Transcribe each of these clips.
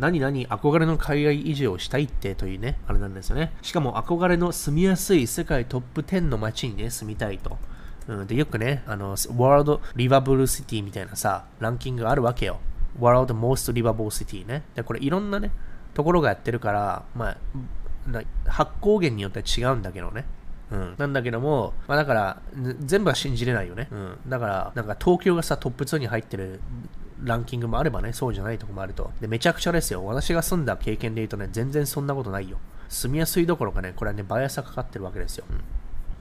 何々憧れの海外移住をしたいってというね、あれなんですよね。しかも憧れの住みやすい世界トップ10の街にね、住みたいと。うん、で、よくね、あの、ワールドリバブルシティみたいなさ、ランキングがあるわけよ。ワールドモーストリバブルシティね。で、これいろんなね、ところがやってるから、まあ、発行源によっては違うんだけどね。うん、なんだけども、まあ、だから、全部は信じれないよね。うん、だから、なんか東京がさ、トップ2に入ってるランキングもあればね、そうじゃないとこもあると。で、めちゃくちゃですよ。私が住んだ経験で言うとね、全然そんなことないよ。住みやすいどころかね、これはね、バイアスがかかってるわけですよ。うん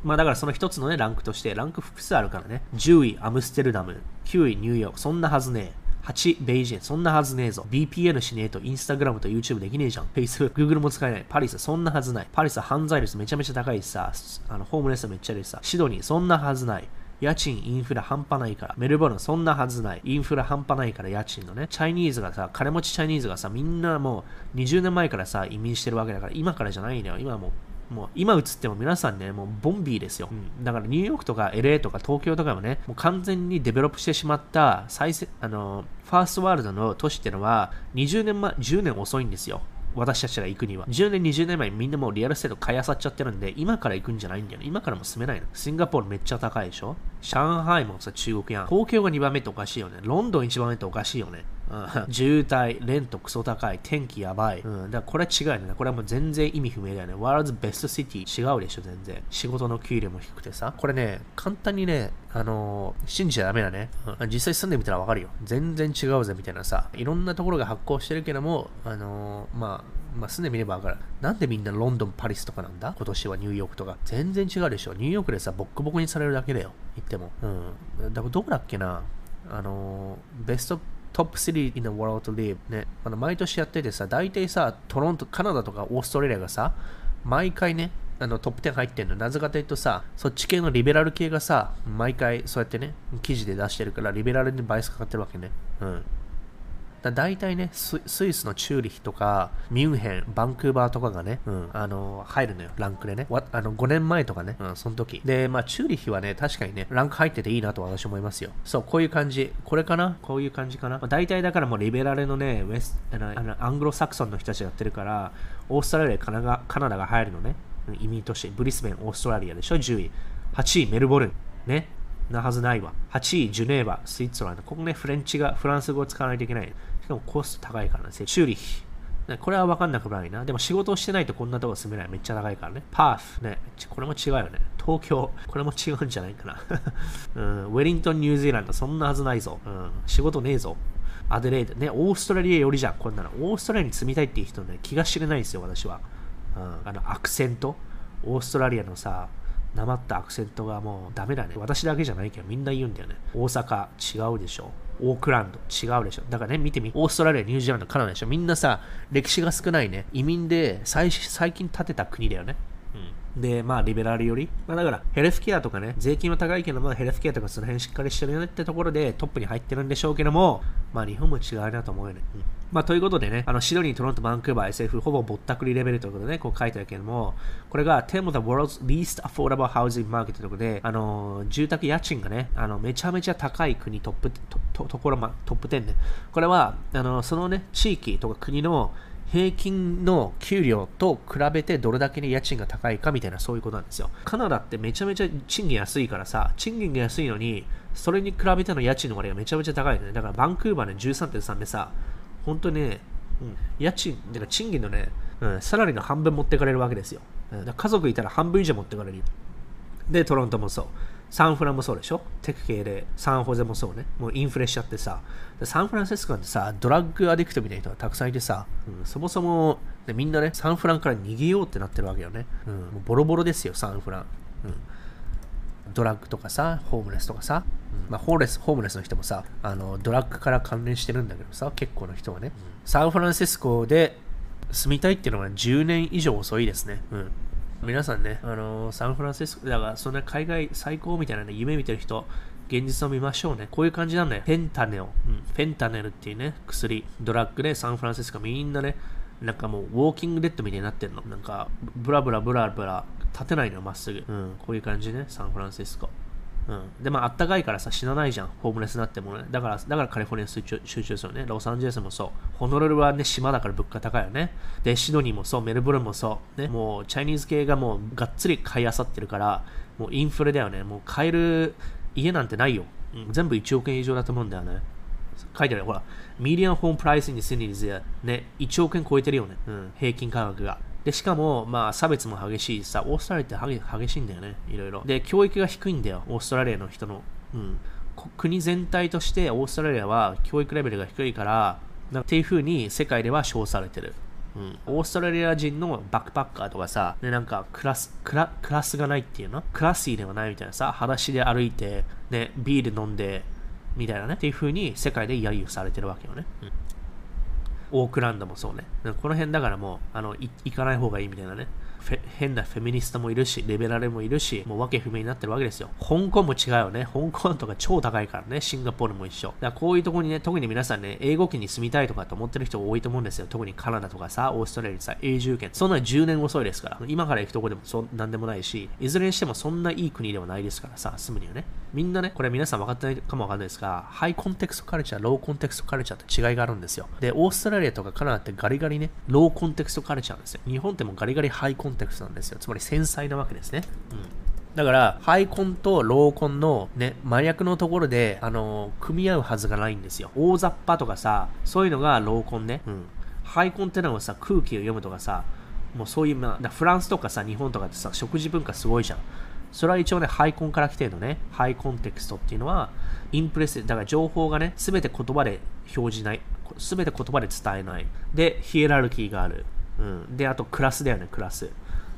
まあだからその一つのね、ランクとして、ランク複数あるからね。10位、アムステルダム。9位、ニューヨーク。そんなはずねえ。8、ベイジン、そんなはずねえぞ。BPN しねえと、インスタグラムと YouTube できねえじゃん。Facebook、Google も使えない。パリス、そんなはずない。パリス犯罪率めちゃめちゃ高いしさ、あのホームレスめっちゃいるしさ。シドニー、そんなはずない。家賃、インフレ半端ないから。メルボルン、そんなはずない。インフレ半端ないから、家賃のね。 Chinese がさ、金持ち Chinese がさ、みんなもう20年前からさ、移民してるわけだから、今からじゃないのよ。今はもうもう今移っても皆さんね、もうボンビーですよ。うん、だからニューヨークとか LA とか東京とかもね、もう完全に develop してしまった最あの First World の都市っていうのは20年前、10年遅いんですよ。私たちが行くには。10年、20年前みんなもう real estate 買いあさっちゃってるんで、今から行くんじゃないんだよね。今からも住めないの。シンガポールめっちゃ高いでしょ？上海もさ、中国やん。東京が2番目っておかしいよね。ロンドン1番目っておかしいよね。渋滞、レントクソ高い、天気やばい。うん、だからこれは違うよね。これはもう全然意味不明だよね。ワールドベストシティ違うでしょ、全然。仕事の給料も低くてさ。これね、簡単にね、あのー、信じちゃダメだね、うん。実際住んでみたらわかるよ。全然違うぜ、みたいなさ。いろんなところが発行してるけども、あのー、まあ、まあ、住んでみればわかる。なんでみんなロンドン、パリスとかなんだ？今年はニューヨークとか。全然違うでしょ。ニューヨークでさ、ボッコボコにされるだけだよ。言っても。うん。だからどこだっけな？あのー、ベストトップ3 in the world to live ね。あの毎年やっててさ、大体さ、トロント、カナダとかオーストラリアがさ、毎回ね、あのトップ10入ってんの。なぜかというとさ、そっち系のリベラル系がさ、毎回そうやってね、記事で出してるから、リベラルにバイスかかってるわけね。うん。だ大体ねス、スイスのチューリヒとか、ミュンヘン、バンクーバーとかがね、うん、あの、入るのよ、ランクでね。あの、5年前とかね、うん、その時。で、まあ、チューリヒはね、確かにね、ランク入ってていいなと私思いますよ。そう、こういう感じ。これかな？こういう感じかな、まあ、大体だからもうリベラルのね、ウェスあのあのアングロサクソンの人たちがやってるから、オーストラリア、カナダカナダが入るのね。移民として、ブリスベン、オーストラリアでしょ、10位。8位、メルボルン。ね。なはずないわ。8位、 Geneva、Switzerland。ここね、 French が、フランス語を使わないといけない。しかもコスト高いからね。チューリヒ。これは分かんなくないな。でも仕事をしてないとこんなとこ住めない。めっちゃ高いからね。パース。ね。これも違うよね。東京。これも違うんじゃないかな。うん、ウェリントン、ニュージーランド。そんなはずないぞ。うん、仕事ねえぞ。アデレード。ね。オーストラリアよりじゃん。こんなの。オーストラリアに住みたいっていう人ね、気が知れないですよ、私は。うん、あの、アクセント。オーストラリアのさ、なまったアクセントがもうダメだね。私だけじゃないけどみんな言うんだよね。大阪違うでしょ。オークランド違うでしょ。だからね、見てみ。オーストラリア、ニュージーランド、カナダでしょ。みんなさ、歴史が少ないね。移民で最最近建てた国だよね。で、まあ、リベラルより。まあ、だから、ヘルスケアとかね、税金は高いけど、まあ、ヘルスケアとかその辺しっかりしてるよねってところでトップに入ってるんでしょうけども、まあ、日本も違うなと思うよね。うんまあ、ということでね、あのシドニー、トロント、バンクーバー、SF、ほぼぼったくりレベルということでね、こう書いてあるけども、これが10 of the world's least affordable housing market ということで、あの、住宅家賃がね、あの、めちゃめちゃ高い国トップ、ととところ、ま、トップ10ね。これは、あの、そのね、地域とか国の平均の給料と比べてどれだけに家賃が高いかみたいなそういうことなんですよ。カナダってめちゃめちゃ賃金安いからさ、賃金が安いのに、それに比べての家賃の割合がめちゃめちゃ高いね。だからバンクーバーね13.3でさ、本当にね、うん、家賃、だから賃金のね、うん、サラリーの半分持ってかれるわけですよ。うん、家族いたら半分以上持ってかれる。で、トロントもそう。サンフランもそうでしょ？テク系で、サンホゼもそうね。もうインフレしちゃってさ。サンフランシスコなんてさ、ドラッグアディクトみたいな人がたくさんいてさ、うん、そもそも、ね、みんなね、サンフランから逃げようってなってるわけよね。うん、もうボロボロですよ、サンフラン。うんドラッグとかさ、ホームレスとかさ、まあ、ホーレス、ホームレスの人もさ、あの、ドラッグから関連してるんだけどさ、結構の人はね、サンフランシスコで住みたいっていうのは10年以上遅いですね。うん。皆さんね、あのサンフランシスコ、だからそんな海外最高みたいなね、夢見てる人、現実を見ましょうね。こういう感じなんだよ。フェンタネル。うん、フェンタネルっていうね、薬、ドラッグでサンフランシスコみんなね、なんかもうウォーキングデッドみたいになってんの。なんか、ブラブラブラブラ立てないのまっすぐ。うん、こういう感じね、サンフランシスコ。うん、で、まあ、あったかいからさ、死なないじゃん、ホームレスになってもね。だから、だからカリフォルニア集中集中するよね。ロサンゼルスもそう。ホノルルはね、島だから物価高いよね。で、シドニーもそう、メルボルンもそう。ね、もう、チャイニーズ系がもう、がっつり買いあさってるから、もうインフレだよね。もう買える家なんてないよ。うん、全部1億円以上だと思うんだよね。書いてあるよ。ほら、ミディアンホームプライスにシニーズやね、1億円超えてるよね。うん、平均価格が。で、しかも、まあ、差別も激しいさ、オーストラリアって激しいんだよね、いろいろ。で、教育が低いんだよ、オーストラリアの人の。うん。国全体としてオーストラリアは教育レベルが低いから、なっていう風に世界では称されてる。うん、オーストラリア人のバックパッカーとかさ、ね、なんかクラスクラ、クラスがないっていうの？クラスイではないみたいなさ、裸足で歩いて、ね、ビール飲んで、みたいなね、っていう風に世界で揶揄されてるわけよね。うんオークランドもそうね。この辺だからもう、あの、行かない方がいいみたいなね。変なフェミニストもいるし、リベラルもいるし、もう訳不明になってるわけですよ。香港も違うよね。香港とか超高いからね。シンガポールも一緒。だからこういうとこにね、特に皆さんね、英語圏に住みたいとかって思ってる人多いと思うんですよ。特にカナダとかさ、オーストラリアにさ、永住権。そんな10年遅いですから。今から行くとこでもそなんでもないし、いずれにしてもそんないい国ではないですからさ、住むにはね。みんなね、これ皆さん分かってないかも分かんないですが、 high context culture、low context culture って違いがあるんですよ。で、オーストラリアとかカナダってガリガリね、 low context culture なんですよ。日本ってもガリガリ high context なんですよ。つまり繊細なわけですね。うん。だから、ハイコンとローコンのね、麻薬のところで、あのー、組み合うはずがないんですよ。大雑把とかさ、そういうのがローコンね。うん。ハイコンってのはさ、空気を読むとかさ、もうそういう、まあ、フランスとかさ、日本とかってさ、食事文化すごいじゃん。それは一応ね、ハイコンから来てるのね。ハイコンテクストっていうのは、インプレス、だから情報がね、すべて言葉で表示ない。すべて言葉で伝えない。で、ヒエラルキーがある。うん。で、あとクラスだよね、クラス。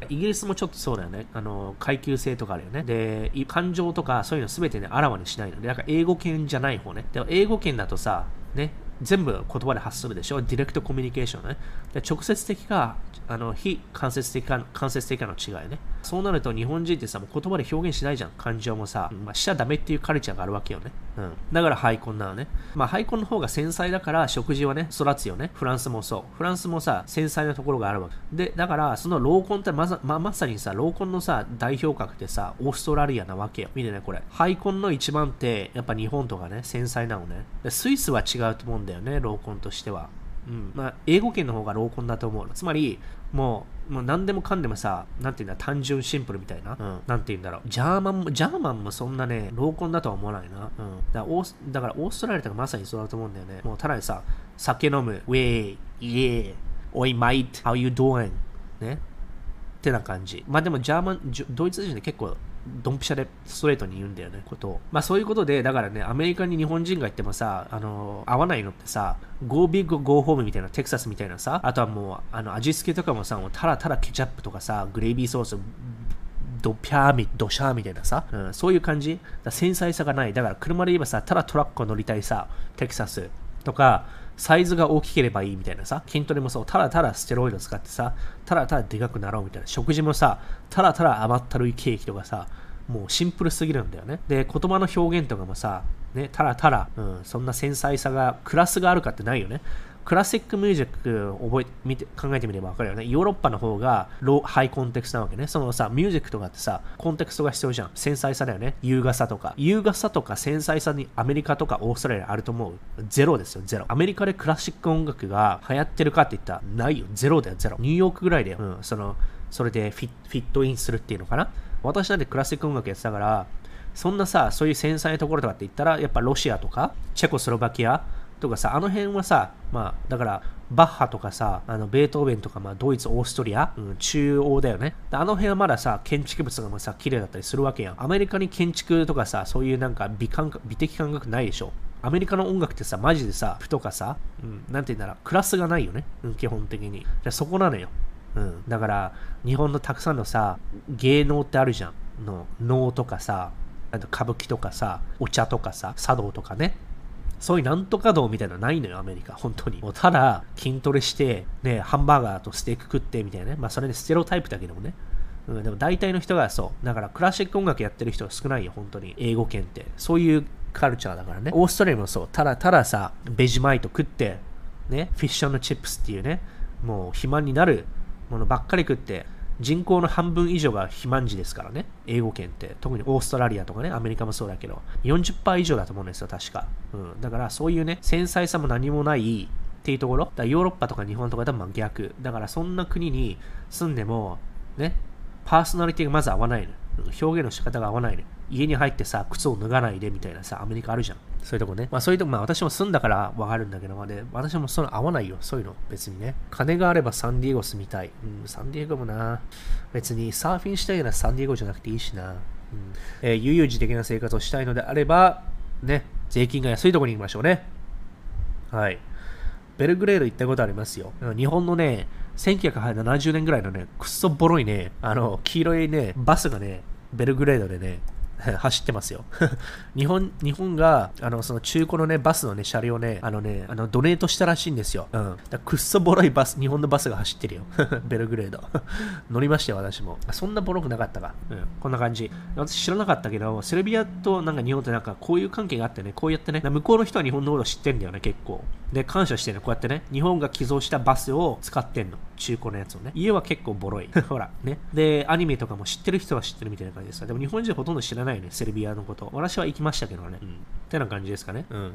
イギリスもちょっとそうだよね。あの、階級制とかあるよね。で、感情とかそういうの全てね、あらわにしないので、だか英語圏じゃない方ね。でも英語圏だとさ、ね、全部言葉で発するでしょ？ディレクトコミュニケーションね。で直接的か、あの非間接的か間接的かの違いね。そうなると日本人ってさ、もう言葉で表現しないじゃん。感情もさ、まあ、しちゃダメっていうカルチャーがあるわけよね。うん。だからハイコンなのね。まあハイコンの方が繊細だから食事はね、育つよね。フランスもそう。フランスもさ、繊細なところがあるわけ。で、だからそのローコンってまさまあまさにさ、ローコンのさ、代表格ってさ、オーストラリアなわけよ。見てね、これ。ハイコンの一番って、やっぱ日本とかね、繊細なのね。スイスは違うと思うんだよね、ローコンとしては。うん。まあ、英語圏の方がローコンだと思うの。つまり、もう、もう何でもかんでもさ、なんていうんだ、単純シンプルみたいな。うん。なんていうんだろう。ジャーマンも、ジャーマンもそんなね、ローコンだとは思わないな。うん。だからオーだからオーストラリアとかまさにそうだと思うんだよね。もうただでさ、酒飲む、ウェイ、イエー、おい、マイト、how you doing? ね。ってな感じ。まあでも、ジャーマン、ドイツ人で結構、ドンピシャでストレートに言うんだよね、ことを。まあそういうことで、だからね、アメリカに日本人が行ってもさ、あの、合わないのってさ、Go Big Go Home みたいな、テキサスみたいなさ、あとはもう、あの、味付けとかもさ、もうただただケチャップとかさ、グレービーソース、ドピャーミ、ドシャーみたいなさ、うん、そういう感じ。繊細さがない。だから車で言えばさ、ただトラックを乗りたいさ、テキサスとか、サイズが大きければいいみたいなさ、筋トレもそう、ただただステロイド使ってさ、ただただでかくなろうみたいな、食事もさ、ただただ甘ったるいケーキとかさ、もうシンプルすぎるんだよね。で、言葉の表現とかもさ、ね、ただただ、うん、そんな繊細さが、クラスがあるかってないよね。クラシックミュージック覚え見て考えてみれば分かるよね。ヨーロッパの方がロハイコンテクストなわけね。そのさ、ミュージックとかってさ、コンテクストが必要じゃん。繊細さだよね。優雅さとか。優雅さとか繊細さにアメリカとかオーストラリアあると思うゼロですよ、ゼロ。アメリカでクラシック音楽が流行ってるかって言ったらないよ。ゼロだよ、ゼロ。ニューヨークぐらいだよ。うん、その、それでフィフィットインするっていうのかな？私なんてクラシック音楽やってたから、そんなさ、そういう繊細なところとかって言ったら、やっぱロシアとか、チェコスロバキアとかさ、あの辺はさ、まあ、だから、バッハとかさ、あのベートーベンとか、まあ、ドイツ、オーストリア、うん、中央だよね。あの辺はまださ、建築物がさ、綺麗だったりするわけやん。アメリカに建築とかさ、そういうなんか美感美的感覚ないでしょ。アメリカの音楽ってさ、マジでさ、ふとかさ、うん、なんて言うんだろう、クラスがないよね。うん、基本的に。じゃそこなのよ。うん、だから、日本のたくさんのさ、芸能ってあるじゃん。の能とかさ、あと歌舞伎とかさ、お茶とかさ、茶道とかね。そういうなんとか道みたいなのないのよ、アメリカ。本当に。もうただ、筋トレして、ね、ハンバーガーとステーキ食ってみたいなね。まあ、それでステロタイプだけどもね。うん、でも大体の人がそう。だからクラシック音楽やってる人は少ないよ、本当に。英語圏って。そういうカルチャーだからね。オーストラリアもそう。ただたださ、ベジマイト食って、ね、フィッシュチップスっていうね、もう肥満になるものばっかり食って、人口の半分以上が肥満児ですからね、英語圏って。特にオーストラリアとかね、アメリカもそうだけど、40%以上だと思うんですよ、確か。うん、だからそういうね、繊細さも何もないっていうところ、だヨーロッパとか日本とかでも逆。だからそんな国に住んでも、ね、パーソナリティがまず合わないの。表現の仕方が合わないね。家に入ってさ、靴を脱がないでみたいなさ、アメリカあるじゃん。そういうとこね。まあそういうとこ、まあ私も住んだからわかるんだけど、まあ、で私もその合わないよ。そういうの。別にね。金があればサンディエゴ住みたい。うん、サンディエゴもな。別にサーフィンしたいならサンディエゴじゃなくていいしな。うんえー、悠々自適な生活をしたいのであれば、ね、税金が安いところに行きましょうね。はい。ベルグレード行ったことありますよ。日本のね、1970年ぐらいのね、くっそボロいね、あの、黄色いね、バスがね、ベルグレードでね、走ってますよ。日本、日本が、あの、その中古のね、バスのね、車両ね、あのね、あの、ドネートしたらしいんですよ。うん。だくっそボロいバス、日本のバスが走ってるよ。ベルグレード。乗りましたよ、私も。そんなボロくなかったか。うん。こんな感じ。私知らなかったけど、セルビアとなんか日本ってなんかこういう関係があってね、こうやってね、向こうの人は日本のこと知ってんだよね、結構。で、感謝してね、こうやってね、日本が寄贈したバスを使ってんの。中古のやつをね。家は結構ボロい。ほら、ね。で、アニメとかも知ってる人は知ってるみたいな感じですでも日本人ほとんど知らないよね、セルビアのこと。私は行きましたけどね。うん。ってな感じですかね。うん。